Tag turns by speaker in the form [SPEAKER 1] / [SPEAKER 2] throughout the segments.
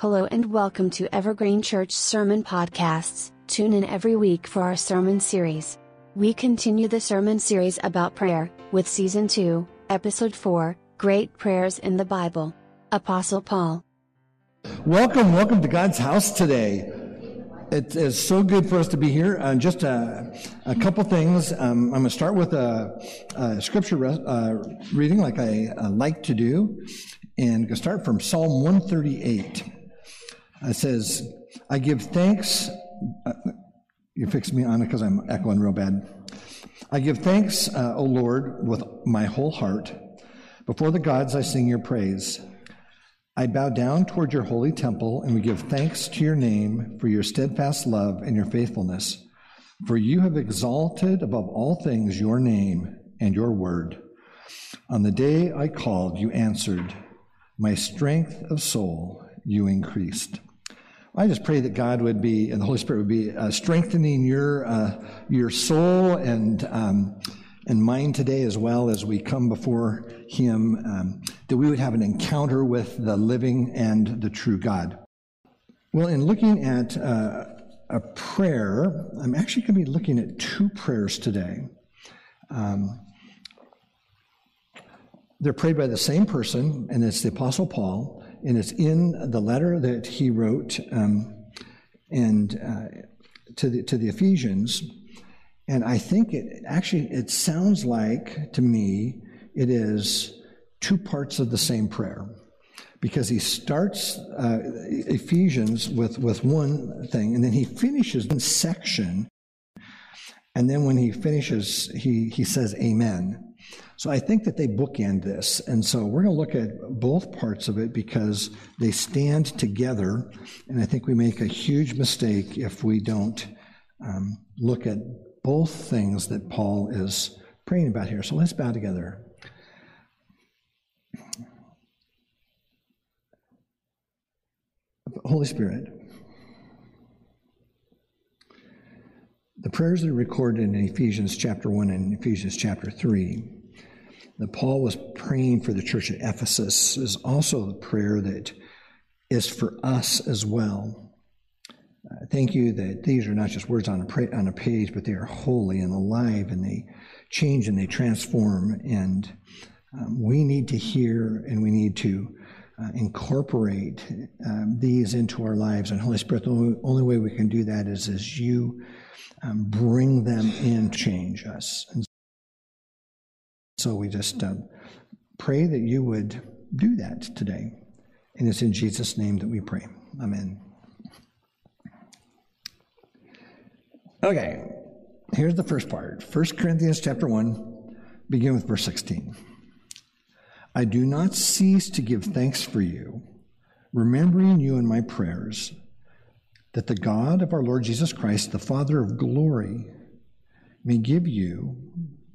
[SPEAKER 1] Hello and welcome to Evergreen Church Sermon Podcasts. Tune in every week for our sermon series. We continue the sermon series about prayer, with Season 2, Episode 4 Great Prayers in the Bible. Apostle Paul.
[SPEAKER 2] Welcome, welcome to God's house today. It is so good for us to be here. Uh, just a, a couple things. Um, I'm going to start with a, a scripture re- uh, reading, like I uh, like to do, and go start from Psalm 138. It says, I give thanks. Uh, you fix me on it because I'm echoing real bad. I give thanks, uh, O Lord, with my whole heart. Before the gods, I sing your praise. I bow down toward your holy temple, and we give thanks to your name for your steadfast love and your faithfulness. For you have exalted above all things your name and your word. On the day I called, you answered. My strength of soul you increased. I just pray that God would be, and the Holy Spirit would be uh, strengthening your uh, your soul and um, and mind today, as well as we come before Him. Um, that we would have an encounter with the living and the true God. Well, in looking at uh, a prayer, I'm actually going to be looking at two prayers today. Um, they're prayed by the same person, and it's the Apostle Paul and it's in the letter that he wrote um, and uh, to the to the Ephesians. And I think it actually it sounds like to me it is two parts of the same prayer. Because he starts uh, Ephesians with with one thing and then he finishes one section. And then when he finishes he he says amen so I think that they bookend this. And so we're going to look at both parts of it because they stand together. And I think we make a huge mistake if we don't um, look at both things that Paul is praying about here. So let's bow together. Holy Spirit, the prayers that are recorded in Ephesians chapter 1 and Ephesians chapter 3 that Paul was praying for the church at Ephesus is also the prayer that is for us as well. Uh, thank you that these are not just words on a, pra- on a page, but they are holy and alive and they change and they transform. And um, we need to hear and we need to uh, incorporate um, these into our lives. And Holy Spirit, the only, only, way we can do that is as you um, bring them in, change us. And so we just um, pray that you would do that today. And it's in Jesus' name that we pray. Amen. Okay, here's the first part 1 Corinthians chapter 1, begin with verse 16. I do not cease to give thanks for you, remembering you in my prayers, that the God of our Lord Jesus Christ, the Father of glory, may give you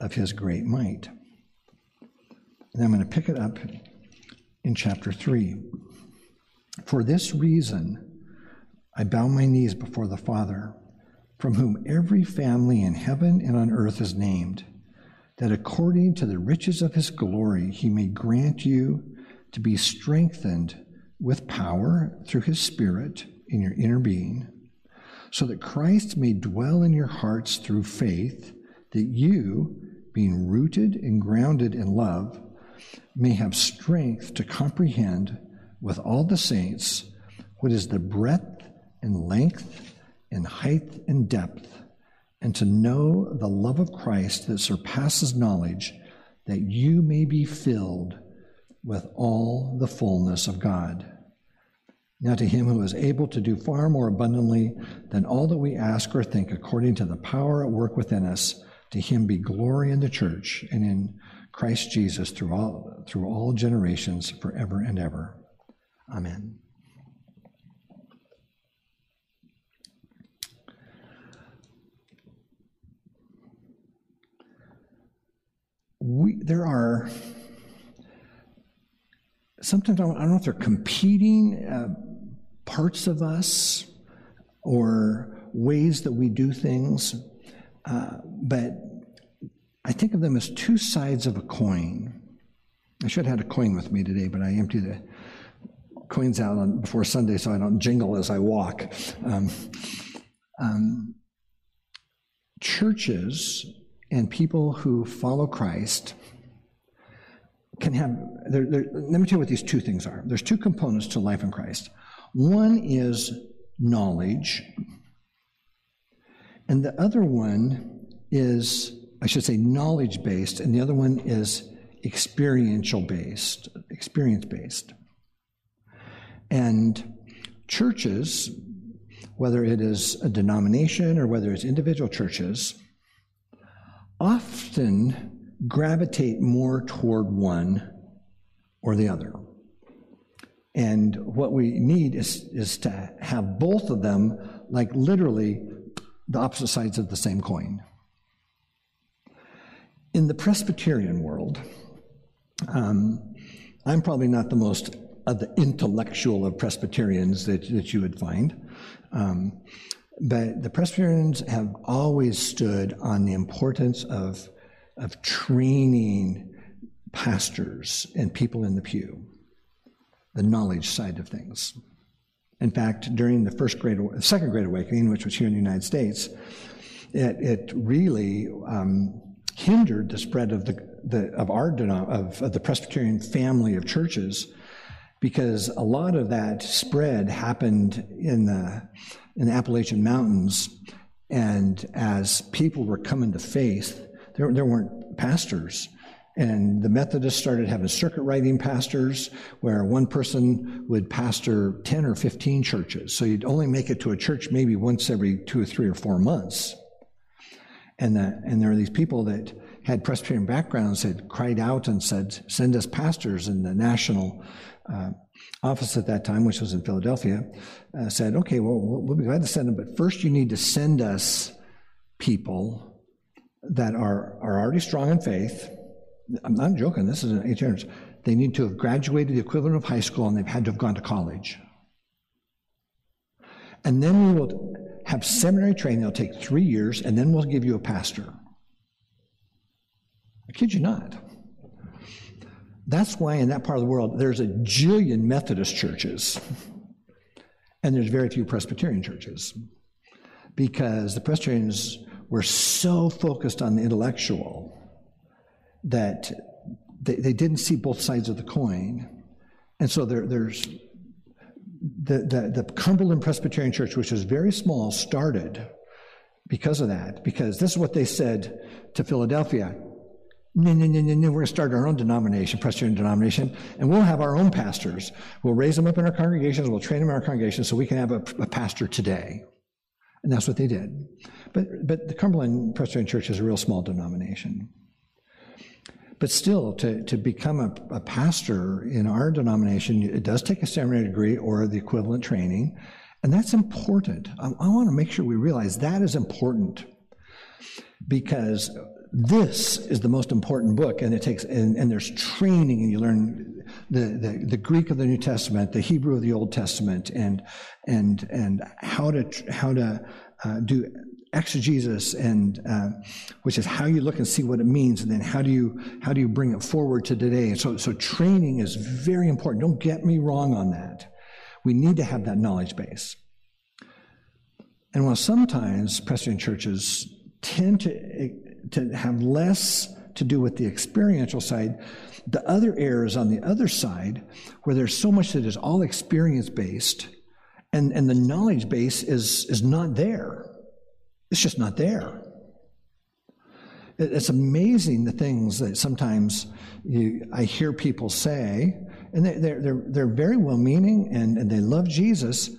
[SPEAKER 2] of his great might. And I'm going to pick it up in chapter 3. For this reason, I bow my knees before the Father, from whom every family in heaven and on earth is named, that according to the riches of his glory, he may grant you to be strengthened with power through his Spirit in your inner being, so that Christ may dwell in your hearts through faith, that you, being rooted and grounded in love, may have strength to comprehend with all the saints what is the breadth and length and height and depth, and to know the love of Christ that surpasses knowledge, that you may be filled with all the fullness of God. Now, to him who is able to do far more abundantly than all that we ask or think, according to the power at work within us, to him be glory in the church and in Christ Jesus through all, through all generations, forever and ever. Amen. We, there are sometimes I don't know if they're competing uh, parts of us or ways that we do things uh, but I think of them as two sides of a coin. I should have had a coin with me today, but I empty the coins out on, before Sunday so I don't jingle as I walk. Um, um, churches and people who follow Christ can have, they're, they're, let me tell you what these two things are. There's two components to life in Christ. One is knowledge, and the other one is, I should say, knowledge based, and the other one is experiential based, experience based. And churches, whether it is a denomination or whether it's individual churches, often gravitate more toward one or the other. And what we need is, is to have both of them, like literally the opposite sides of the same coin. In the Presbyterian world, um, I'm probably not the most of the intellectual of Presbyterians that, that you would find. Um, but the Presbyterians have always stood on the importance of, of training pastors and people in the pew, the knowledge side of things. In fact, during the first great, second Great Awakening, which was here in the United States, it, it really um, hindered the spread of the, the of our of, of the Presbyterian family of churches because a lot of that spread happened in the, in the Appalachian Mountains. And as people were coming to faith, there, there weren't pastors. And the Methodists started having circuit riding pastors where one person would pastor 10 or 15 churches. So you'd only make it to a church maybe once every two or three or four months. And, the, and there were these people that had Presbyterian backgrounds that cried out and said, Send us pastors. And the national uh, office at that time, which was in Philadelphia, uh, said, okay, well, we'll be glad to send them, but first you need to send us people that are, are already strong in faith. I'm not joking, this is an eight They need to have graduated the equivalent of high school and they've had to have gone to college. And then we will have seminary training, it'll take three years, and then we'll give you a pastor. I kid you not. That's why in that part of the world, there's a jillion Methodist churches, and there's very few Presbyterian churches. Because the Presbyterians were so focused on the intellectual that they, they didn't see both sides of the coin. And so there, there's the, the, the Cumberland Presbyterian Church, which was very small, started because of that. Because this is what they said to Philadelphia no, no, no, no, no, we're going to start our own denomination, Presbyterian denomination, and we'll have our own pastors. We'll raise them up in our congregations, we'll train them in our congregations so we can have a, a pastor today. And that's what they did. But, but the Cumberland Presbyterian Church is a real small denomination. But still, to, to become a, a pastor in our denomination, it does take a seminary degree or the equivalent training. And that's important. I, I want to make sure we realize that is important because this is the most important book and it takes and, and there's training and you learn the, the, the, greek of the new testament the hebrew of the old testament and and and how to how to uh, do exegesis and uh, which is how you look and see what it means and then how do you how do you bring it forward to today so so training is very important don't get me wrong on that we need to have that knowledge base and while sometimes presbyterian churches tend to to have less to do with the experiential side. The other errors on the other side, where there's so much that is all experience based, and, and the knowledge base is, is not there. It's just not there. It's amazing the things that sometimes you, I hear people say, and they're, they're, they're very well meaning and, and they love Jesus,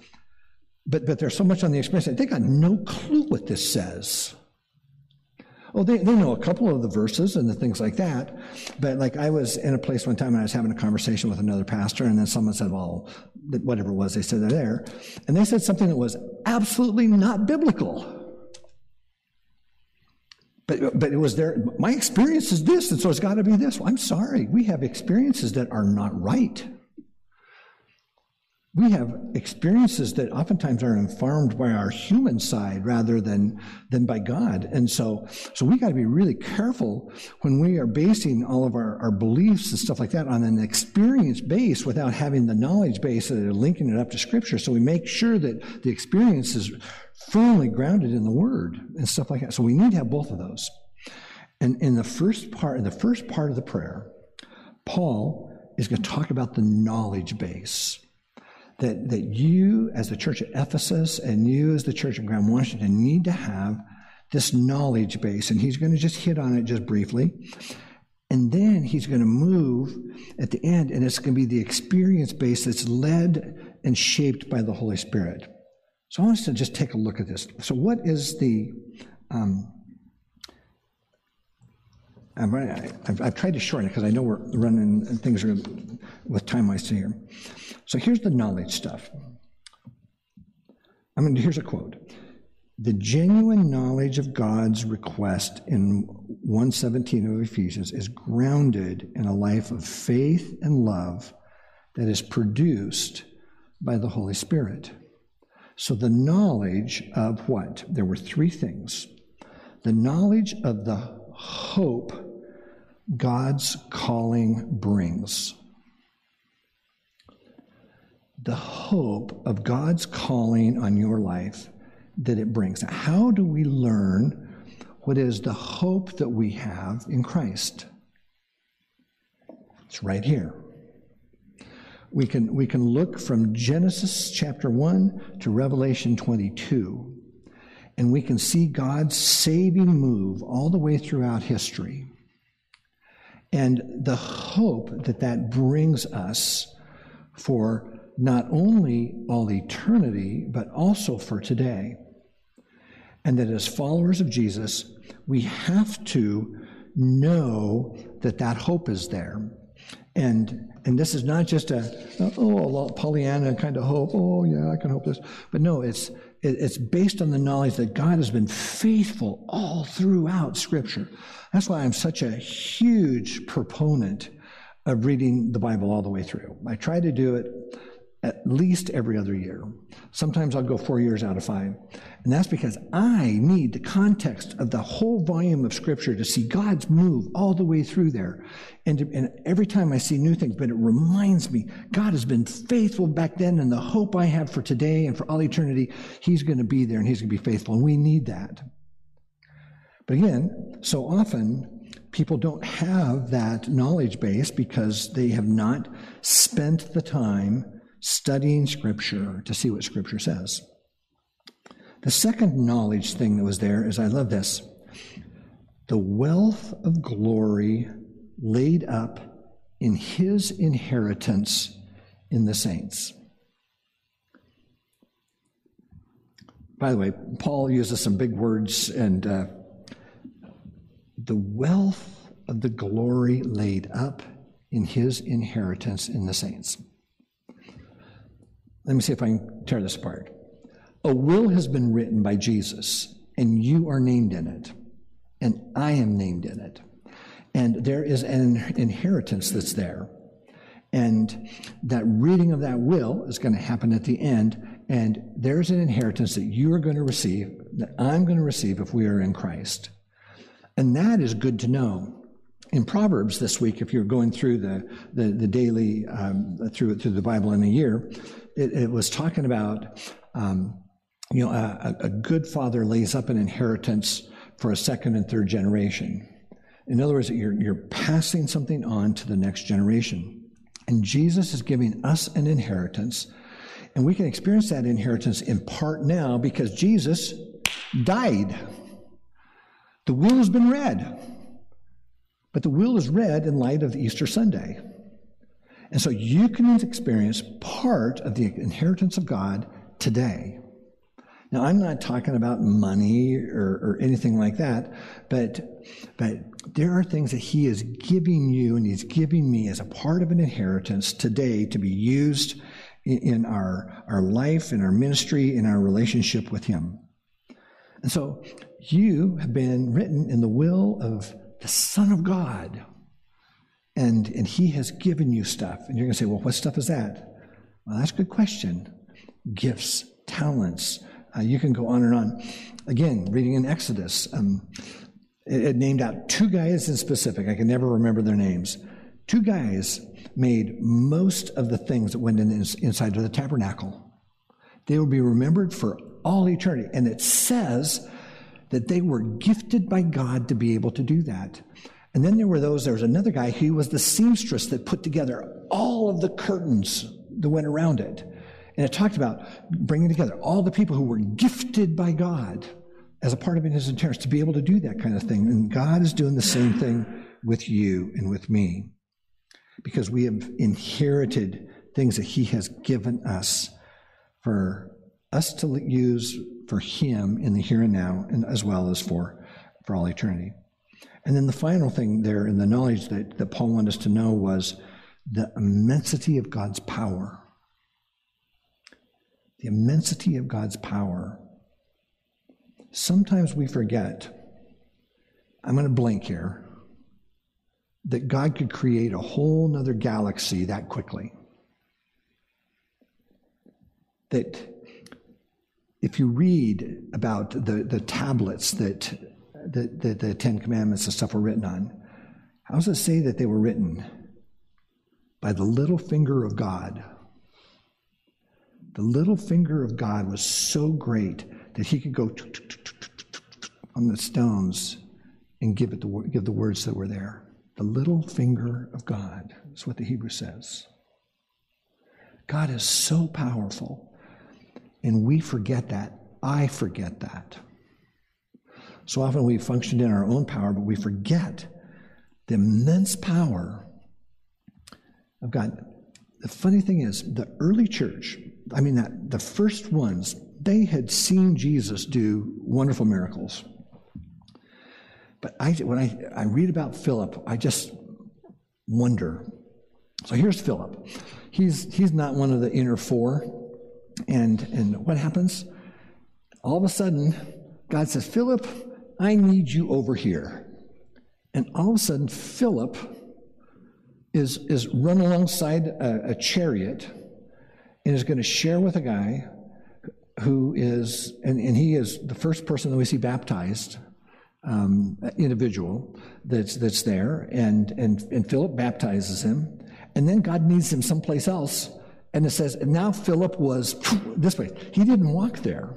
[SPEAKER 2] but, but there's so much on the experience, they got no clue what this says. Well, they, they know a couple of the verses and the things like that. But like I was in a place one time and I was having a conversation with another pastor, and then someone said, well, whatever it was, they said they're there. And they said something that was absolutely not biblical. But, but it was there. My experience is this, and so it's got to be this. Well, I'm sorry. We have experiences that are not right we have experiences that oftentimes are informed by our human side rather than than by God. And so so we got to be really careful when we are basing all of our, our beliefs and stuff like that on an experience base without having the knowledge base that are linking it up to scripture. So we make sure that the experience is firmly grounded in the word and stuff like that. So we need to have both of those. And in the first part, in the first part of the prayer, Paul is going to talk about the knowledge base that, that you, as the church at Ephesus, and you, as the church of Grand Washington, need to have this knowledge base. And he's going to just hit on it just briefly. And then he's going to move at the end, and it's going to be the experience base that's led and shaped by the Holy Spirit. So I want us to just take a look at this. So, what is the. Um, I've, I've, tried to shorten it because I know we're running, things are with time wise here. So here's the knowledge stuff. I mean, here's a quote. The genuine knowledge of God's request in 117 of Ephesians is grounded in a life of faith and love that is produced by the Holy Spirit. So the knowledge of what? There were three things. The knowledge of the hope God's calling brings the hope of God's calling on your life that it brings. How do we learn what is the hope that we have in Christ? It's right here. We can, we can look from Genesis chapter 1 to Revelation 22, and we can see God's saving move all the way throughout history. And the hope that that brings us for not only all eternity, but also for today. And that as followers of Jesus, we have to know that that hope is there. And, and this is not just a, oh, Pollyanna kind of hope, oh, yeah, I can hope this. But no, it's, it's based on the knowledge that God has been faithful all throughout Scripture. That's why I'm such a huge proponent of reading the Bible all the way through. I try to do it at least every other year. Sometimes I'll go four years out of five. And that's because I need the context of the whole volume of Scripture to see God's move all the way through there. And, and every time I see new things, but it reminds me God has been faithful back then, and the hope I have for today and for all eternity, He's going to be there and He's going to be faithful. And we need that. But again, so often people don't have that knowledge base because they have not spent the time studying Scripture to see what Scripture says. The second knowledge thing that was there is I love this the wealth of glory laid up in his inheritance in the saints. By the way, Paul uses some big words, and uh, the wealth of the glory laid up in his inheritance in the saints. Let me see if I can tear this apart. A will has been written by Jesus, and you are named in it, and I am named in it. And there is an inheritance that's there. And that reading of that will is going to happen at the end. And there's an inheritance that you are going to receive, that I'm going to receive if we are in Christ. And that is good to know. In Proverbs this week, if you're going through the, the, the daily, um, through, through the Bible in a year, it, it was talking about, um, you know, a, a good father lays up an inheritance for a second and third generation. In other words, you're, you're passing something on to the next generation. And Jesus is giving us an inheritance, and we can experience that inheritance in part now because Jesus died. The will has been read, but the will is read in light of Easter Sunday. And so you can experience part of the inheritance of God today. Now, I'm not talking about money or, or, anything like that, but, but there are things that He is giving you and He's giving me as a part of an inheritance today to be used in, in our, our life, in our ministry, in our relationship with Him. And so you have been written in the will of the Son of God. And, and he has given you stuff. And you're going to say, well, what stuff is that? Well, that's a good question. Gifts, talents. Uh, you can go on and on. Again, reading in Exodus, um, it, it named out two guys in specific. I can never remember their names. Two guys made most of the things that went in, inside of the tabernacle. They will be remembered for all eternity. And it says that they were gifted by God to be able to do that. And then there were those, there was another guy who was the seamstress that put together all of the curtains that went around it. And it talked about bringing together all the people who were gifted by God as a part of his inheritance to be able to do that kind of thing. And God is doing the same thing with you and with me because we have inherited things that he has given us for us to use for him in the here and now, and as well as for, for all eternity. And then the final thing there in the knowledge that, that Paul wanted us to know was the immensity of God's power. The immensity of God's power. Sometimes we forget, I'm going to blink here, that God could create a whole nother galaxy that quickly. That if you read about the, the tablets that, that, the Ten Commandments and stuff were written on, how does it say that they were written? By the little finger of God. The little finger of God was so great that he could go on the stones and give, it the, give the words that were there. The little finger of God is what the Hebrew says. God is so powerful and we forget that. I forget that. So often we function in our own power, but we forget the immense power of God. The funny thing is, the early church, I mean, that the first ones, they had seen Jesus do wonderful miracles. But I, when I, I read about Philip, I just wonder. So here's Philip. He's, he's not one of the inner four. And, and what happens? All of a sudden, God says, Philip, I need you over here. And all of a sudden, Philip is, is run alongside a, a chariot and is going to share with a guy who is, and, and he is the first person that we see baptized um, individual that's, that's there. And, and, and Philip baptizes him. And then God needs him someplace else and it says, and now Philip was this way. He didn't walk there.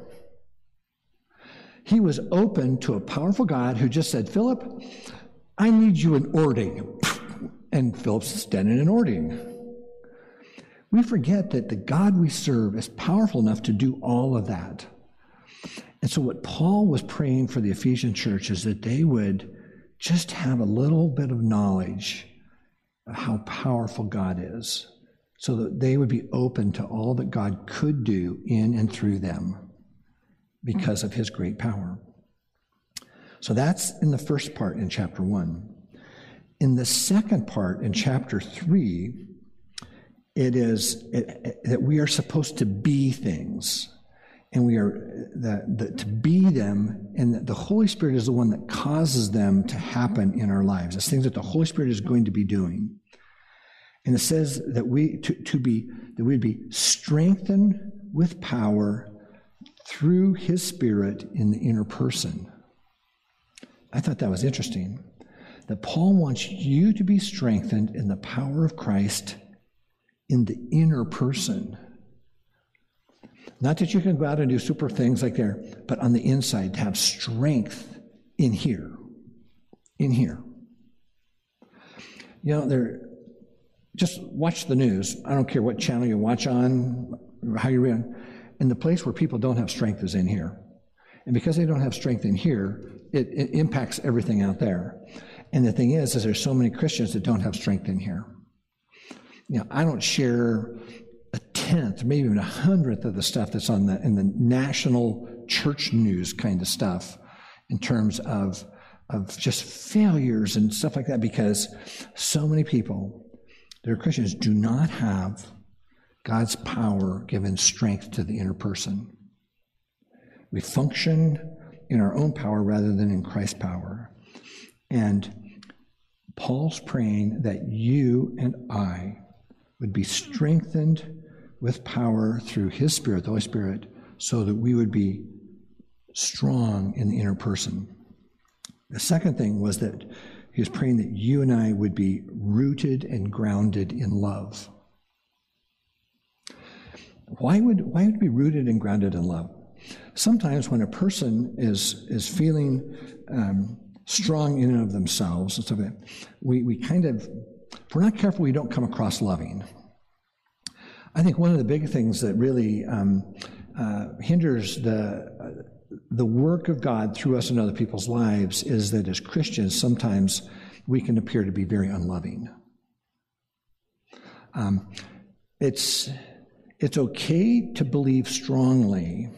[SPEAKER 2] He was open to a powerful God who just said, Philip, I need you in Ording. And Philip's standing in Ording. We forget that the God we serve is powerful enough to do all of that. And so, what Paul was praying for the Ephesian church is that they would just have a little bit of knowledge of how powerful God is so that they would be open to all that God could do in and through them because of his great power. So that's in the first part in chapter 1. In the second part in chapter 3, it is it, it, that we are supposed to be things and we are the, the, to be them and the holy spirit is the one that causes them to happen in our lives it's things that the holy spirit is going to be doing and it says that we to, to be that we'd be strengthened with power through his spirit in the inner person. I thought that was interesting. That Paul wants you to be strengthened in the power of Christ in the inner person. Not that you can go out and do super things like there, but on the inside, to have strength in here. In here. You know, there just watch the news. I don't care what channel you watch on, how you're read. And the place where people don't have strength is in here. And because they don't have strength in here, it, it impacts everything out there. And the thing is, is there's so many Christians that don't have strength in here. You know, I don't share a tenth, maybe even a hundredth of the stuff that's on the in the national church news kind of stuff in terms of of just failures and stuff like that because so many people that are Christians do not have God's power given strength to the inner person. We function in our own power rather than in Christ's power. And Paul's praying that you and I would be strengthened with power through his Spirit, the Holy Spirit, so that we would be strong in the inner person. The second thing was that he was praying that you and I would be rooted and grounded in love. Why would, why would we be rooted and grounded in love? Sometimes when a person is, is feeling um, strong in and of themselves and stuff like that, we, we kind of, if we're not careful, we don't come across loving. I think one of the big things that really um, uh, hinders the, uh, the work of God through us in other people's lives is that as Christians, sometimes we can appear to be very unloving. Um, it's, it's okay to believe strongly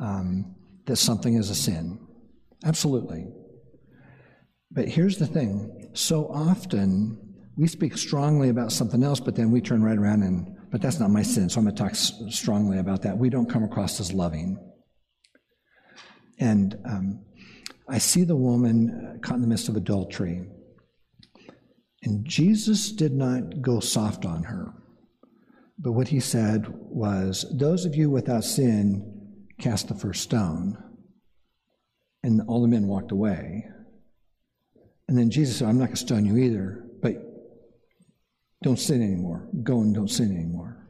[SPEAKER 2] um, that something is a sin. Absolutely. But here's the thing so often we speak strongly about something else, but then we turn right around and, but that's not my sin, so I'm going to talk strongly about that. We don't come across as loving. And um, I see the woman caught in the midst of adultery. And Jesus did not go soft on her. But what he said was, Those of you without sin, cast the first stone. And all the men walked away. And then Jesus said, I'm not going to stone you either, but don't sin anymore. Go and don't sin anymore.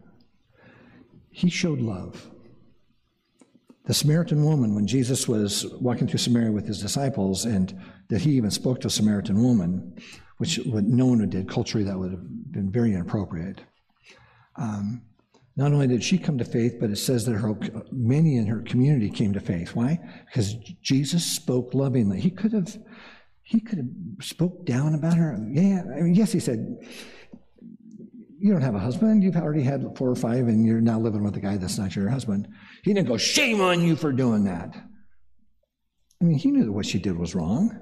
[SPEAKER 2] He showed love. The Samaritan woman, when Jesus was walking through Samaria with his disciples, and that he even spoke to a Samaritan woman, which no one would did culturally, that would have been very inappropriate. Um, not only did she come to faith, but it says that her, many in her community came to faith. Why? Because Jesus spoke lovingly. He could have, he could have spoke down about her. Yeah, I mean, yes, he said, you don't have a husband. You've already had four or five, and you're now living with a guy that's not your husband. He didn't go, shame on you for doing that. I mean, he knew that what she did was wrong.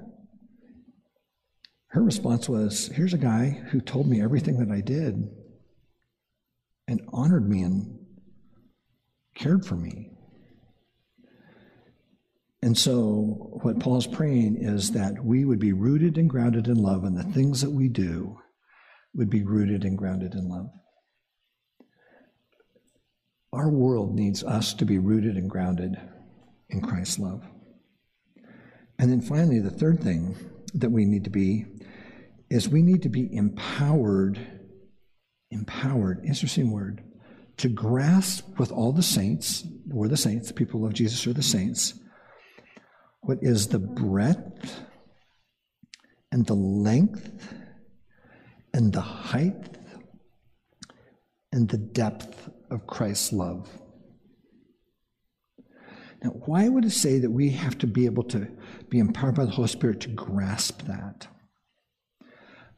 [SPEAKER 2] Her response was, here's a guy who told me everything that I did and honored me and cared for me. And so, what Paul's praying is that we would be rooted and grounded in love, and the things that we do would be rooted and grounded in love. Our world needs us to be rooted and grounded in Christ's love. And then finally, the third thing that we need to be is we need to be empowered, empowered, interesting word, to grasp with all the saints, we're the saints, the people of Jesus are the saints, what is the breadth and the length and the height and the depth of Christ's love. Now, why would it say that we have to be able to be empowered by the Holy Spirit to grasp that?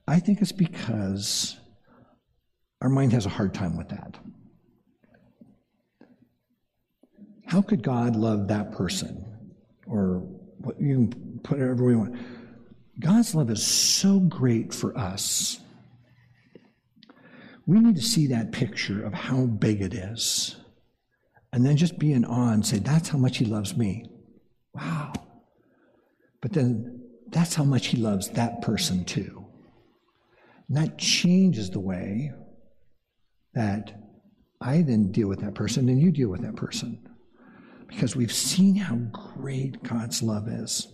[SPEAKER 2] I think it's because our mind has a hard time with that. How could God love that person? Or what, you can put it wherever we want. God's love is so great for us we need to see that picture of how big it is. And then just be in awe and say, that's how much he loves me. Wow. But then that's how much he loves that person too. And that changes the way that I then deal with that person and you deal with that person. Because we've seen how great God's love is.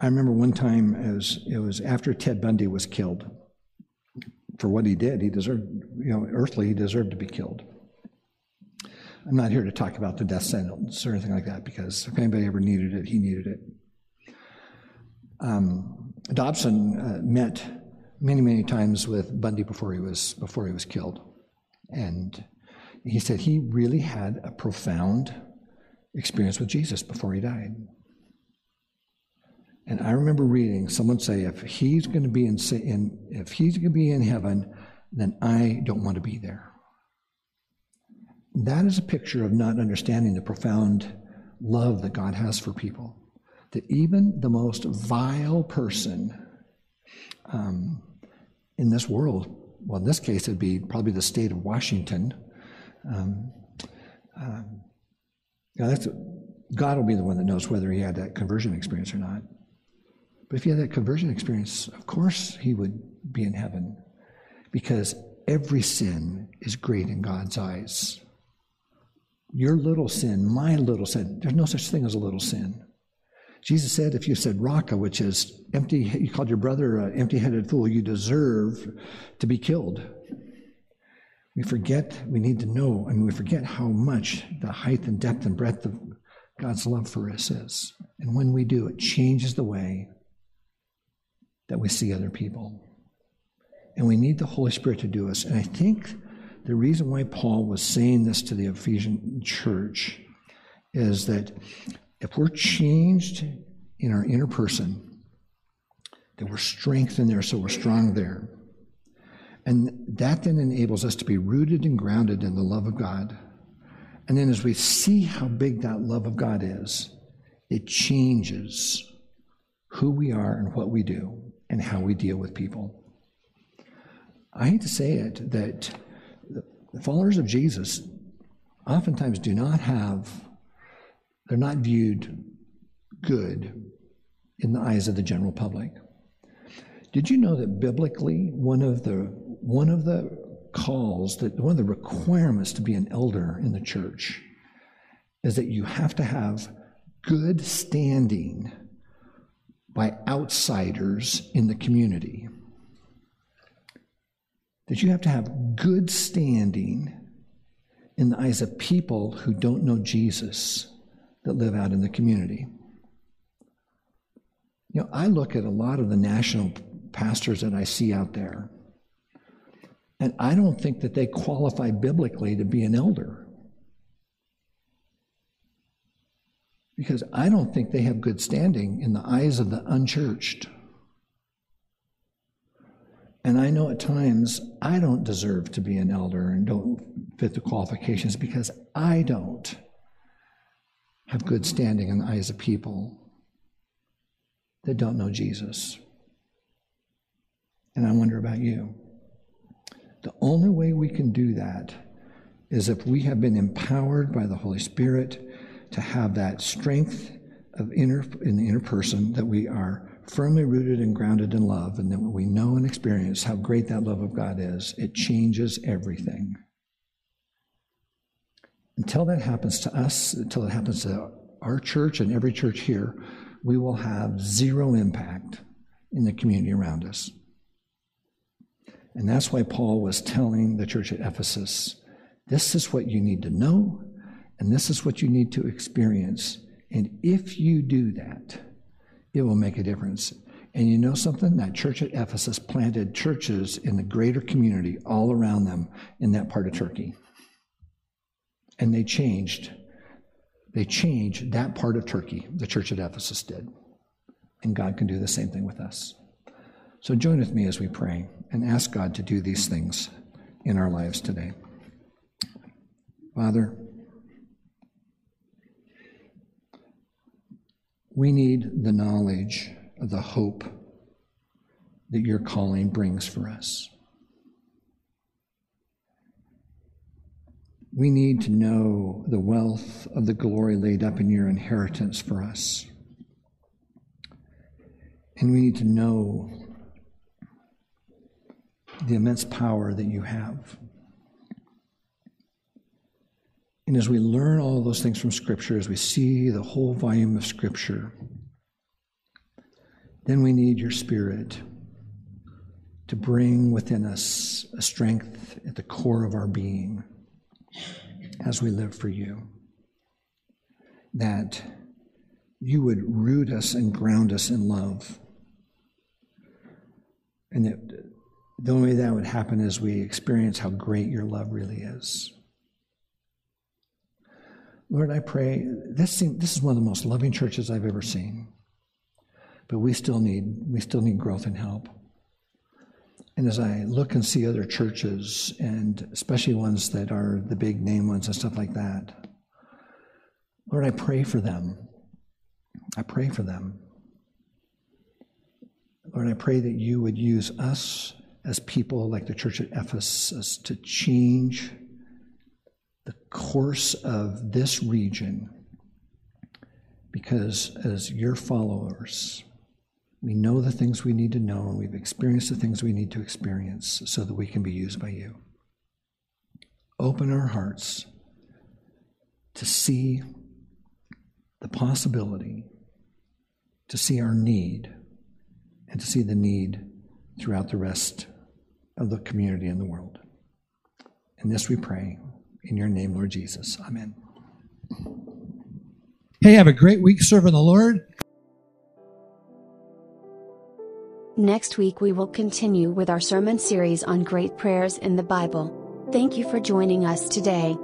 [SPEAKER 2] I remember one time was, it was after Ted Bundy was killed for what he did. He deserved, you know, earthly, he deserved to be killed. I'm not here to talk about the death sentence or anything like that because if anybody ever needed it, he needed it. Um, Dobson uh, met many, many times with Bundy before he was before he was killed, and he said he really had a profound experience with Jesus before he died. And I remember reading someone say, if he's going to be in, in if he's going to be in heaven, then I don't want to be there. That is a picture of not understanding the profound love that God has for people. That even the most vile person um, in this world, well, in this case, it'd be probably the state of Washington. Um, um, that's God will be the one that knows whether he had that conversion experience or not. But if he had that conversion experience, of course he would be in heaven because every sin is great in God's eyes. Your little sin, my little sin, there's no such thing as a little sin. Jesus said, if you said raka, which is empty, you called your brother an empty headed fool, you deserve to be killed. We forget, we need to know, I mean, we forget how much the height and depth and breadth of God's love for us is. And when we do, it changes the way that we see other people. And we need the Holy Spirit to do us. And I think the reason why Paul was saying this to the Ephesian church is that if we're changed in our inner person, that we're strengthened there, so we're strong there. And that then enables us to be rooted and grounded in the love of God. And then as we see how big that love of God is, it changes who we are and what we do and how we deal with people. I hate to say it that the followers of Jesus oftentimes do not have, they're not viewed good in the eyes of the general public. Did you know that biblically one of the one of the calls that one of the requirements to be an elder in the church is that you have to have good standing by outsiders in the community. That you have to have good standing in the eyes of people who don't know Jesus that live out in the community. You know, I look at a lot of the national pastors that I see out there, and I don't think that they qualify biblically to be an elder. because I don't think they have good standing in the eyes of the unchurched. And I know at times I don't deserve to be an elder and don't fit the qualifications because I don't have good standing in the eyes of people that don't know Jesus. And I wonder about you. The only way we can do that is if we have been empowered by the Holy Spirit to have that strength of inner in the inner person that we are firmly rooted and grounded in love, and that we know and experience how great that love of God is, it changes everything. Until that happens to us, until it happens to our church and every church here, we will have zero impact in the community around us. And that's why Paul was telling the church at Ephesus this is what you need to know, and this is what you need to experience. And if you do that, it will make a difference. And you know something? That church at Ephesus planted churches in the greater community all around them in that part of Turkey. And they changed. They changed that part of Turkey, the church at Ephesus did. And God can do the same thing with us. So join with me as we pray and ask God to do these things in our lives today. Father, We need the knowledge of the hope that your calling brings for us. We need to know the wealth of the glory laid up in your inheritance for us. And we need to know the immense power that you have. And as we learn all those things from Scripture, as we see the whole volume of Scripture, then we need your Spirit to bring within us a strength at the core of our being as we live for you. That you would root us and ground us in love. And that the only way that would happen is we experience how great your love really is. Lord, I pray, this, this is one of the most loving churches I've ever seen. But we still need, we still need growth and help. And as I look and see other churches, and especially ones that are the big name ones and stuff like that, Lord, I pray for them. I pray for them. Lord, I pray that you would use us as people like the church at Ephesus to change the course of this region because as your followers, we know the things we need to know and we've experienced the things we need to experience so that we can be used by you. Open our hearts to see the possibility, to see our need, and to see the need throughout the rest of the community and the world. In this we pray. In your name, Lord Jesus. Amen.
[SPEAKER 3] Hey, have a great week serving the Lord.
[SPEAKER 1] Next week, we will continue with our sermon series on great prayers in the Bible. Thank you for joining us today.